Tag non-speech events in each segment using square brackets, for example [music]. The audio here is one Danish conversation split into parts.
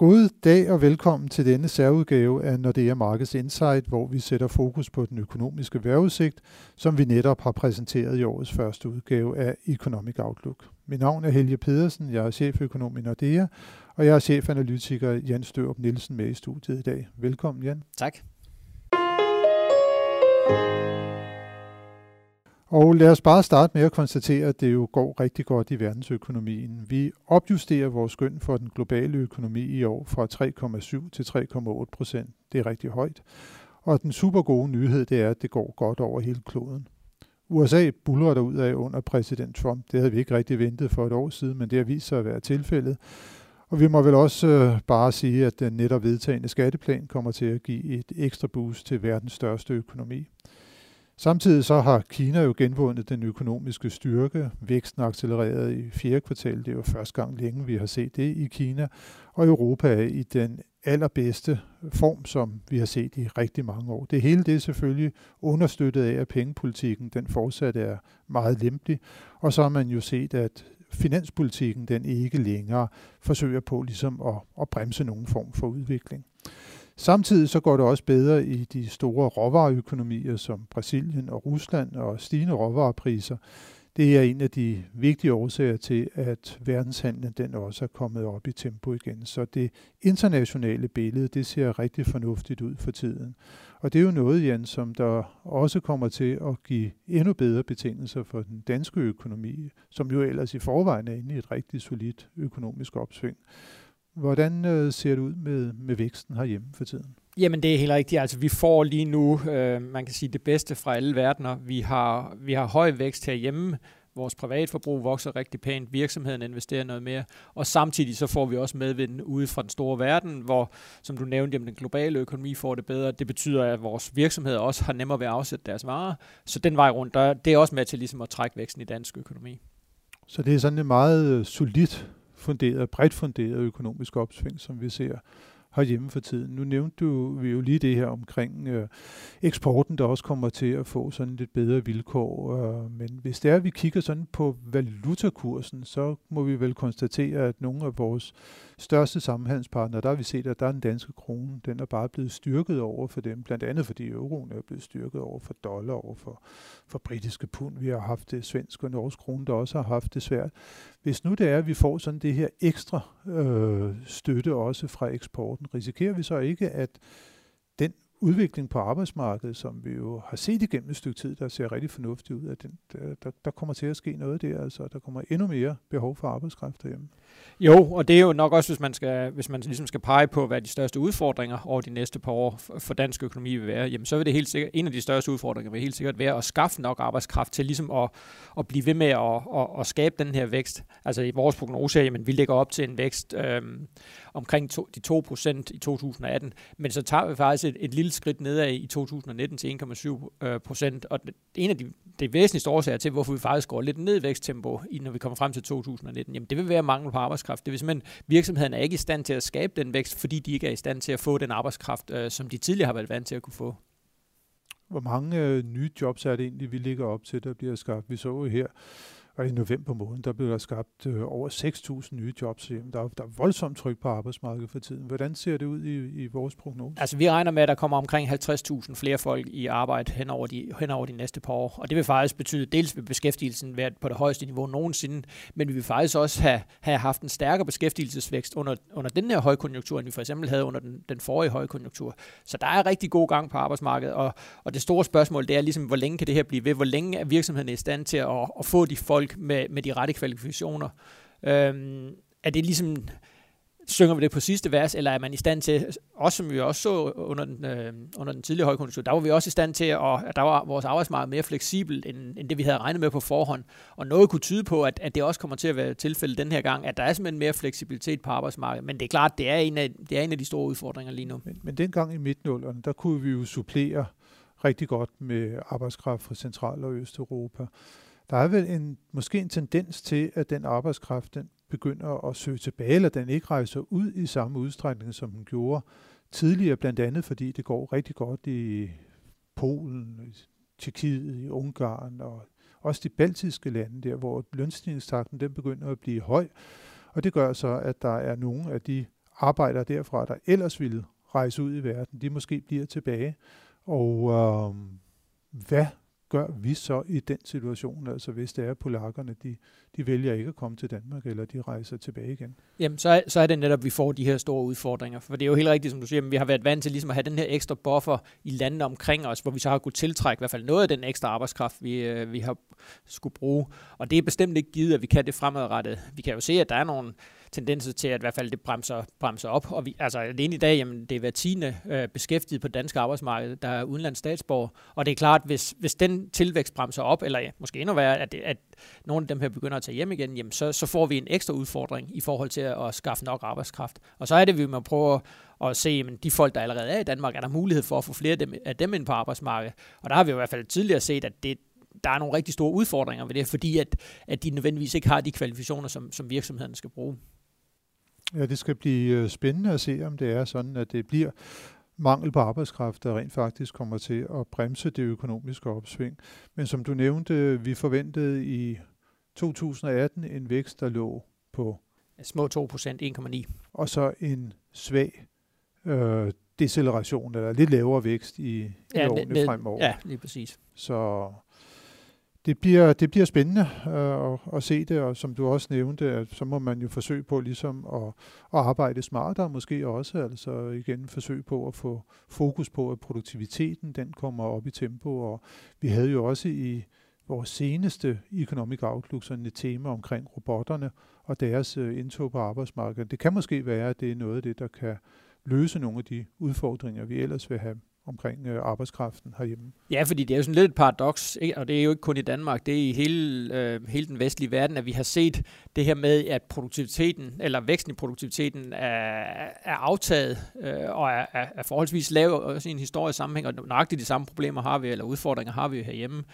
God dag og velkommen til denne særudgave af Nordea Markets Insight, hvor vi sætter fokus på den økonomiske vejrudsigt, som vi netop har præsenteret i årets første udgave af Economic Outlook. Mit navn er Helge Pedersen, jeg er cheføkonom i Nordea, og jeg er chefanalytiker Jan Størup Nielsen med i studiet i dag. Velkommen, Jan. Tak. Og lad os bare starte med at konstatere, at det jo går rigtig godt i verdensøkonomien. Vi opjusterer vores skøn for den globale økonomi i år fra 3,7 til 3,8 procent. Det er rigtig højt. Og den super gode nyhed, det er, at det går godt over hele kloden. USA buller der ud af under præsident Trump. Det havde vi ikke rigtig ventet for et år siden, men det har vist sig at være tilfældet. Og vi må vel også øh, bare sige, at den netop vedtagende skatteplan kommer til at give et ekstra boost til verdens største økonomi. Samtidig så har Kina jo genvundet den økonomiske styrke. Væksten accelereret i fjerde kvartal. Det er jo første gang længe, vi har set det i Kina. Og Europa er i den allerbedste form, som vi har set i rigtig mange år. Det hele det er selvfølgelig understøttet af, at pengepolitikken den fortsat er meget lempelig. Og så har man jo set, at finanspolitikken den ikke længere forsøger på ligesom at, at bremse nogen form for udvikling. Samtidig så går det også bedre i de store råvareøkonomier som Brasilien og Rusland og stigende råvarepriser. Det er en af de vigtige årsager til, at verdenshandlen den også er kommet op i tempo igen. Så det internationale billede, det ser rigtig fornuftigt ud for tiden. Og det er jo noget, Jan, som der også kommer til at give endnu bedre betingelser for den danske økonomi, som jo ellers i forvejen er inde i et rigtig solidt økonomisk opsving. Hvordan øh, ser det ud med, med væksten herhjemme for tiden? Jamen det er helt rigtigt. Altså vi får lige nu, øh, man kan sige, det bedste fra alle verdener. Vi har, vi har høj vækst herhjemme. Vores privatforbrug vokser rigtig pænt. Virksomheden investerer noget mere. Og samtidig så får vi også medvind ude fra den store verden, hvor, som du nævnte, jamen, den globale økonomi får det bedre. Det betyder, at vores virksomheder også har nemmere ved at afsætte deres varer. Så den vej rundt, der, det er også med til ligesom at trække væksten i dansk økonomi. Så det er sådan en meget øh, solidt funderet, bredt funderet økonomisk opsving, som vi ser herhjemme for tiden. Nu nævnte du vi jo lige det her omkring øh, eksporten, der også kommer til at få sådan lidt bedre vilkår. Øh, men hvis det er, at vi kigger sådan på valutakursen, så må vi vel konstatere, at nogle af vores største samhandelspartnere, der har vi set, at der er den danske krone, den er bare blevet styrket over for dem, blandt andet fordi euroen er blevet styrket over for dollar, over for, for britiske pund. Vi har haft det svenske og norsk krone, der også har haft det svært. Hvis nu det er, at vi får sådan det her ekstra øh, støtte også fra eksport, eksporten, risikerer vi så ikke, at den udvikling på arbejdsmarkedet, som vi jo har set igennem et stykke tid, der ser rigtig fornuftigt ud, at den, der, der kommer til at ske noget der, altså der kommer endnu mere behov for arbejdskraft derhjemme. Jo, og det er jo nok også, hvis man, skal, hvis man ligesom skal pege på, hvad de største udfordringer over de næste par år for dansk økonomi vil være, jamen så vil det helt sikkert, en af de største udfordringer vil helt sikkert være at skaffe nok arbejdskraft til ligesom at, at blive ved med at, at, at skabe den her vækst. Altså i vores prognose, jamen vi ligger op til en vækst øhm, omkring to, de 2% i 2018, men så tager vi faktisk et, et lille skridt nedad i 2019 til 1,7 øh, procent, og en af de, de væsentligste årsager til, hvorfor vi faktisk går lidt ned i væksttempo, når vi kommer frem til 2019, jamen det vil være mangel på arbejdskraft. Det vil simpelthen, virksomheden er ikke i stand til at skabe den vækst, fordi de ikke er i stand til at få den arbejdskraft, øh, som de tidligere har været vant til at kunne få. Hvor mange øh, nye jobs er det egentlig, vi ligger op til, der bliver skabt? Vi så jo her og i november måned, der blev der skabt øh, over 6.000 nye jobs. Jamen, der, er, der er voldsomt tryk på arbejdsmarkedet for tiden. Hvordan ser det ud i, i vores prognose? Altså, vi regner med, at der kommer omkring 50.000 flere folk i arbejde hen over, de, hen over de næste par år. Og det vil faktisk betyde, dels vil beskæftigelsen være på det højeste niveau nogensinde, men vi vil faktisk også have, have haft en stærkere beskæftigelsesvækst under, under den her højkonjunktur, end vi for eksempel havde under den, den forrige højkonjunktur. Så der er rigtig god gang på arbejdsmarkedet, og, og det store spørgsmål, det er ligesom, hvor længe kan det her blive ved? Hvor længe er virksomheden i stand til at, at få de folk folk med, med de rette kvalifikationer. Øhm, er det ligesom, synger vi det på sidste vers, eller er man i stand til, også som vi også så under den, øh, under den tidlige højkonjunktur, der var vi også i stand til, at, at der var vores arbejdsmarked mere fleksibelt, end, end det vi havde regnet med på forhånd. Og noget kunne tyde på, at, at det også kommer til at være tilfældet den her gang, at der er simpelthen mere fleksibilitet på arbejdsmarkedet. Men det er klart, det er en af, det er en af de store udfordringer lige nu. Men, men dengang i midtnullerne, der kunne vi jo supplere rigtig godt med arbejdskraft fra Central- og Østeuropa. Der er vel en, måske en tendens til, at den arbejdskraft den begynder at søge tilbage, eller den ikke rejser ud i samme udstrækning, som den gjorde tidligere, blandt andet fordi det går rigtig godt i Polen, i Tjekkiet, i Ungarn og også de baltiske lande der, hvor lønstigningstakten den begynder at blive høj. Og det gør så, at der er nogle af de arbejdere derfra, der ellers ville rejse ud i verden, de måske bliver tilbage. Og øh, hvad gør vi så i den situation, altså hvis det er polakkerne, de, de vælger ikke at komme til Danmark, eller de rejser tilbage igen? Jamen, så er, så er det netop, at vi får de her store udfordringer. For det er jo helt rigtigt, som du siger, at vi har været vant til ligesom at have den her ekstra buffer i landene omkring os, hvor vi så har kunnet tiltrække i hvert fald noget af den ekstra arbejdskraft, vi, øh, vi har skulle bruge. Og det er bestemt ikke givet, at vi kan det fremadrettet. Vi kan jo se, at der er nogle tendenser til, at i hvert fald det bremser, bremser op. Og vi, altså alene i dag, jamen, det er hver tiende øh, beskæftiget på det danske arbejdsmarked, der er udenlands statsborger. Og det er klart, hvis, hvis den tilvækst bremser op, eller ja, måske endnu værre, at, at nogle af dem her begynder at tage hjem igen, jamen, så, så får vi en ekstra udfordring i forhold til at, at skaffe nok arbejdskraft. Og så er det, vi må prøve at se, jamen, de folk, der allerede er i Danmark, er der mulighed for at få flere af dem, af dem ind på arbejdsmarkedet. Og der har vi jo i hvert fald tidligere set, at det, der er nogle rigtig store udfordringer ved det, fordi at, at de nødvendigvis ikke har de kvalifikationer, som, som virksomhederne skal bruge. Ja, det skal blive øh, spændende at se, om det er sådan, at det bliver mangel på arbejdskraft, der rent faktisk kommer til at bremse det økonomiske opsving. Men som du nævnte, vi forventede i 2018 en vækst, der lå på små 2 procent, 1,9. Og så en svag øh, deceleration, eller lidt lavere vækst i, i ja, årene ned, fremover. Ja, lige præcis. Så det bliver, det bliver spændende øh, at, at se det, og som du også nævnte, at så må man jo forsøge på ligesom at, at arbejde smartere måske også, altså igen forsøge på at få fokus på, at produktiviteten den kommer op i tempo, og vi havde jo også i vores seneste Economic Outlook sådan et tema omkring robotterne og deres øh, indtog på arbejdsmarkedet. Det kan måske være, at det er noget af det, der kan løse nogle af de udfordringer, vi ellers vil have omkring øh, arbejdskraften herhjemme. Ja, fordi det er jo sådan lidt et paradoks, ikke? og det er jo ikke kun i Danmark, det er i hele, øh, hele den vestlige verden, at vi har set det her med, at produktiviteten, eller væksten i produktiviteten er, er aftaget øh, og er, er, er forholdsvis lav også i en historisk sammenhæng, og nøjagtigt de samme problemer har vi, eller udfordringer har vi herhjemme.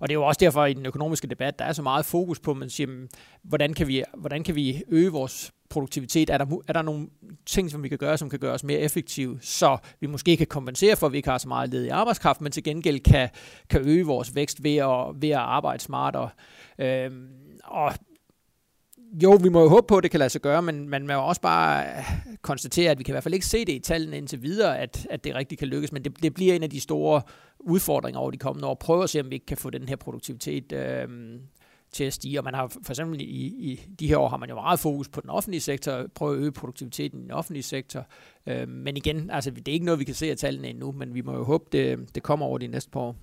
Og det er jo også derfor i den økonomiske debat, der er så meget fokus på, at man siger, hvordan kan vi, hvordan kan vi øge vores produktivitet? Er der, er der nogle ting, som vi kan gøre, som kan gøre os mere effektive, så vi måske kan kompensere for, at vi ikke har så meget ledig arbejdskraft, men til gengæld kan, kan øge vores vækst ved at, ved at arbejde smartere. Øhm, og jo, vi må jo håbe på, at det kan lade sig gøre, men man må jo også bare konstatere, at vi kan i hvert fald ikke se det i tallene indtil videre, at, at det rigtig kan lykkes, men det, det bliver en af de store udfordringer over de kommende år. Prøv at se, om vi ikke kan få den her produktivitet øh, til at stige. Og man har for eksempel i, i de her år har man jo meget fokus på den offentlige sektor, prøve at øge produktiviteten i den offentlige sektor. Øh, men igen, altså det er ikke noget, vi kan se af tallene endnu, men vi må jo håbe, det, det kommer over de næste par år.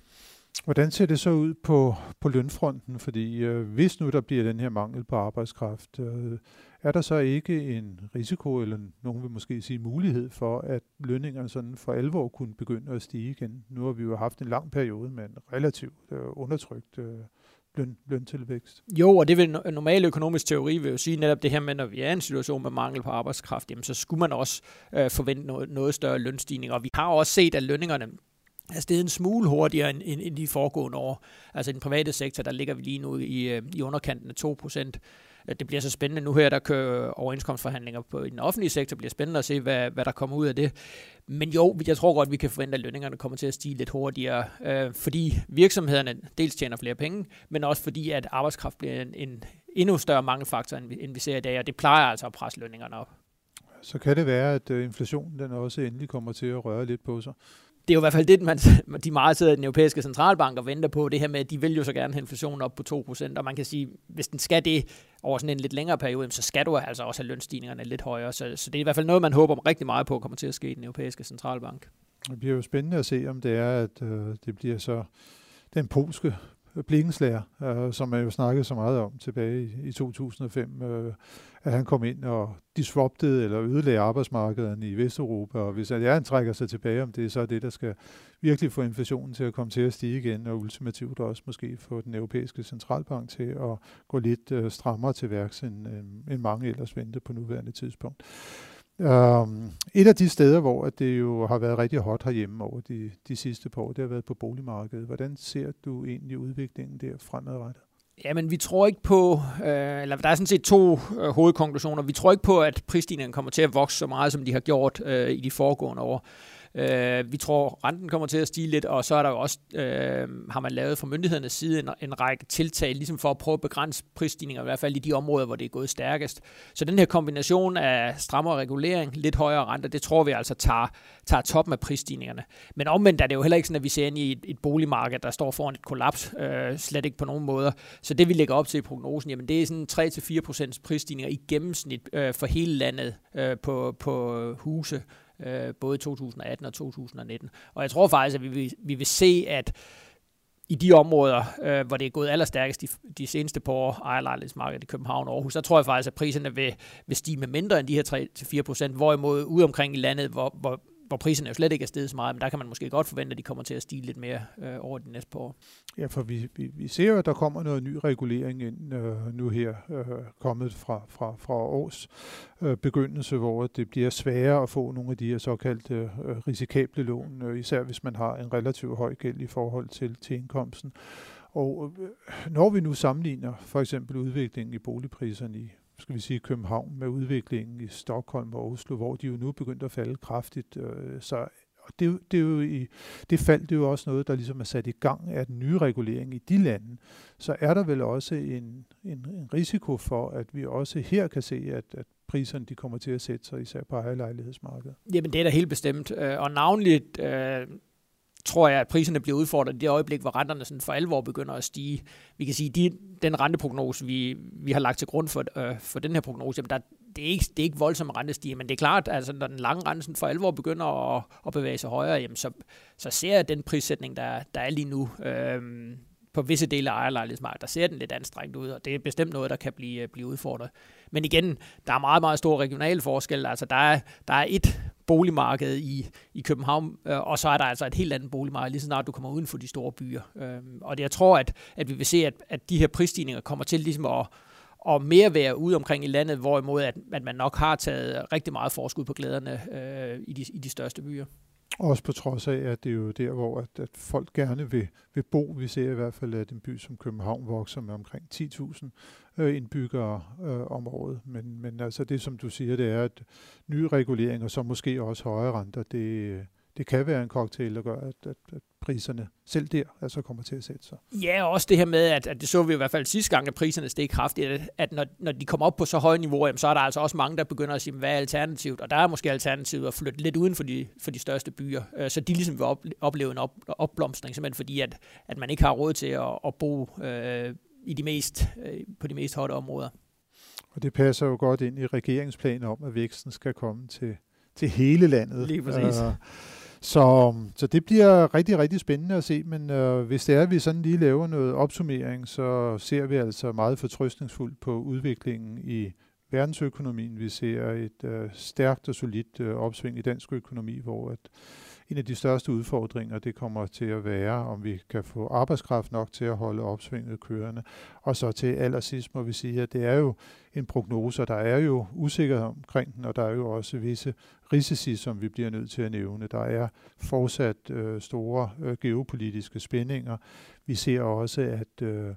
Hvordan ser det så ud på, på lønfronten? Fordi øh, hvis nu der bliver den her mangel på arbejdskraft, øh, er der så ikke en risiko, eller nogen vil måske sige mulighed for, at lønningerne sådan for alvor kunne begynde at stige igen? Nu har vi jo haft en lang periode med en relativt øh, undertrykt øh, løn, løntilvækst. Jo, og det vil normal økonomisk teori vil jo sige netop det her med, når vi er i en situation med mangel på arbejdskraft, jamen så skulle man også øh, forvente noget, noget større lønstigning. Og vi har også set, at lønningerne er steget en smule hurtigere end, end, end de foregående år. Altså i den private sektor, der ligger vi lige nu i, øh, i underkanten af 2 procent. Det bliver så spændende nu her, der kører overenskomstforhandlinger på i den offentlige sektor. Det bliver spændende at se, hvad, hvad der kommer ud af det. Men jo, jeg tror godt, vi kan forvente, at lønningerne kommer til at stige lidt hurtigere, øh, fordi virksomhederne dels tjener flere penge, men også fordi, at arbejdskraft bliver en, en endnu større mangelfaktor, end vi, end vi ser i dag, og det plejer altså at presse lønningerne op. Så kan det være, at øh, inflationen den også endelig kommer til at røre lidt på sig det er jo i hvert fald det, man, [laughs] de meget sidder i den europæiske centralbank og venter på, det her med, at de vil jo så gerne have inflationen op på 2%, og man kan sige, hvis den skal det over sådan en lidt længere periode, så skal du altså også have lønstigningerne lidt højere. Så, så det er i hvert fald noget, man håber rigtig meget på kommer til at ske i den europæiske centralbank. Det bliver jo spændende at se, om det er, at øh, det bliver så den polske Blikkenslærer, øh, som man jo snakkede så meget om tilbage i, i 2005, øh, at han kom ind og disruptede eller ødelagde arbejdsmarkedet i Vesteuropa, og hvis han trækker sig tilbage, om det er så det, der skal virkelig få inflationen til at komme til at stige igen, og ultimativt også måske få den europæiske centralbank til at gå lidt øh, strammere til værks, end, øh, end mange ellers ventede på nuværende tidspunkt. Um, et af de steder, hvor det jo har været rigtig hot herhjemme over de, de sidste par år, det har været på boligmarkedet. Hvordan ser du egentlig udviklingen der fremadrettet? Jamen, vi tror ikke på, øh, eller der er sådan set to øh, hovedkonklusioner. Vi tror ikke på, at prisstigningerne kommer til at vokse så meget, som de har gjort øh, i de foregående år. Øh, vi tror, renten kommer til at stige lidt, og så er der jo også, øh, har man lavet fra myndighedernes side en, en række tiltag, ligesom for at prøve at begrænse prisstigninger, i hvert fald i de områder, hvor det er gået stærkest. Så den her kombination af strammere regulering, lidt højere renter, det tror vi altså tager, tager toppen af prisstigningerne. Men omvendt er det jo heller ikke sådan, at vi ser ind i et, et boligmarked, der står foran et kollaps, øh, slet ikke på nogen måder. Så det vi lægger op til i prognosen, jamen det er sådan 3-4% prisstigninger i gennemsnit øh, for hele landet øh, på, på huse, øh, både i 2018 og 2019. Og jeg tror faktisk, at vi vil, vi vil se, at i de områder, øh, hvor det er gået allerstærkest de, de seneste par år, ejerlejlighedsmarkedet i København og Aarhus, så tror jeg faktisk, at priserne vil, vil stige med mindre end de her 3-4 procent, hvorimod ude omkring i landet, hvor, hvor hvor priserne jo slet ikke er steget så meget, men der kan man måske godt forvente, at de kommer til at stige lidt mere øh, over de næste par år. Ja, for vi, vi, vi ser jo, at der kommer noget ny regulering ind øh, nu her, øh, kommet fra, fra, fra års øh, begyndelse, hvor det bliver sværere at få nogle af de her såkaldte øh, risikable lån, øh, især hvis man har en relativt høj gæld i forhold til, til indkomsten. Og øh, når vi nu sammenligner for eksempel udviklingen i boligpriserne i skal vi sige, København med udviklingen i Stockholm og Oslo, hvor de jo nu begyndte at falde kraftigt. Øh, så og det, det, er jo i, det fald det er jo også noget, der ligesom er sat i gang af den nye regulering i de lande. Så er der vel også en, en, en risiko for, at vi også her kan se, at, at priserne de kommer til at sætte sig, især på ejerlejlighedsmarkedet. Jamen det er da helt bestemt. Øh, og navnligt øh, tror jeg, at priserne bliver udfordret i det øjeblik, hvor renterne sådan for alvor begynder at stige. Vi kan sige, de, den renteprognose, vi, vi har lagt til grund for, øh, for den her prognose, jamen der, det, er ikke, det er ikke voldsomme rentestiger, men det er klart, at altså, når den lange rente for alvor begynder at, at bevæge sig højere, jamen så, så ser jeg den prissætning, der, der er lige nu, øh, på visse dele af ejerlejlighedsmarkedet, der ser den lidt anstrengt ud, og det er bestemt noget, der kan blive, blive udfordret. Men igen, der er meget, meget stor regional forskel. Altså, der er, der er et boligmarked i, i København, øh, og så er der altså et helt andet boligmarked, lige så snart du kommer uden for de store byer. Øh, og det, jeg tror, at, at vi vil se, at, at de her prisstigninger kommer til ligesom at, og mere være ude omkring i landet, hvorimod at, at man nok har taget rigtig meget forskud på glæderne øh, i, de, i de største byer. Også på trods af, at det er jo der, hvor at, at folk gerne vil, vil bo. Vi ser i hvert fald, at en by som København vokser med omkring 10.000 øh, indbyggere øh, om året. Men, men altså det, som du siger, det er, at nye reguleringer, og så måske også højere renter, det, det kan være en cocktail, der gør, at, at, at priserne selv der altså kommer til at sætte sig. Ja, og også det her med, at, at det så vi i hvert fald sidste gang, at priserne steg kraftigt, at, at når, når de kommer op på så høje niveauer, så er der altså også mange, der begynder at sige, hvad er alternativet? Og der er måske alternativet at flytte lidt uden for de, for de største byer, øh, så de ligesom vil op, opleve en op, opblomstring, simpelthen fordi, at, at man ikke har råd til at, at bo øh, i de mest, øh, på de mest hotte områder. Og det passer jo godt ind i regeringsplanen om, at væksten skal komme til, til hele landet. Lige præcis. Uh, så, øhm, så det bliver rigtig, rigtig spændende at se, men øh, hvis det er, at vi sådan lige laver noget opsummering, så ser vi altså meget fortrøstningsfuldt på udviklingen i verdensøkonomien. Vi ser et øh, stærkt og solidt øh, opsving i dansk økonomi, hvor at en af de største udfordringer, det kommer til at være, om vi kan få arbejdskraft nok til at holde opsvinget kørende. Og så til allersidst må vi sige, at det er jo en prognose, og der er jo usikkerhed omkring den, og der er jo også visse risici, som vi bliver nødt til at nævne. Der er fortsat øh, store øh, geopolitiske spændinger. Vi ser også, at øh,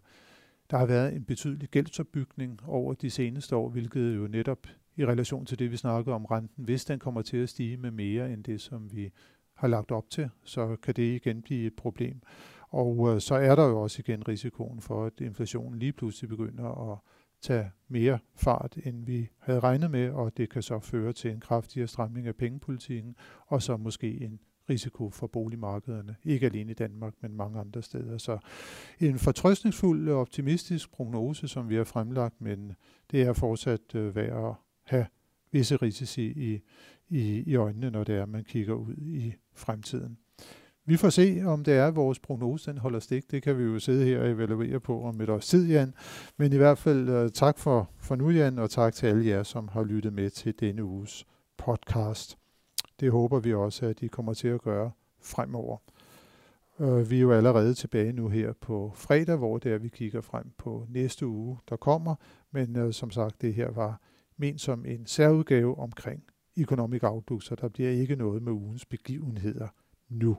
der har været en betydelig gældsopbygning over de seneste år, hvilket jo netop i relation til det, vi snakkede om renten, hvis den kommer til at stige med mere end det, som vi har lagt op til, så kan det igen blive et problem. Og øh, så er der jo også igen risikoen for, at inflationen lige pludselig begynder at tage mere fart, end vi havde regnet med, og det kan så føre til en kraftigere stramning af pengepolitikken, og så måske en risiko for boligmarkederne, ikke alene i Danmark, men mange andre steder. Så en fortrøstningsfuld og optimistisk prognose, som vi har fremlagt, men det er fortsat øh, værd at have visse risici i, i, i øjnene, når det er, man kigger ud i fremtiden. Vi får se, om det er, at vores prognose den holder stik. Det kan vi jo sidde her og evaluere på om et års tid, Jan. Men i hvert fald uh, tak for, for nu, Jan, og tak til alle jer, som har lyttet med til denne uges podcast. Det håber vi også, at I kommer til at gøre fremover. Uh, vi er jo allerede tilbage nu her på fredag, hvor det er, vi kigger frem på næste uge, der kommer. Men uh, som sagt, det her var ment som en særudgave omkring Economic Outlook, så der bliver ikke noget med ugens begivenheder nu.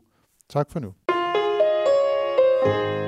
Tak for nu. thank you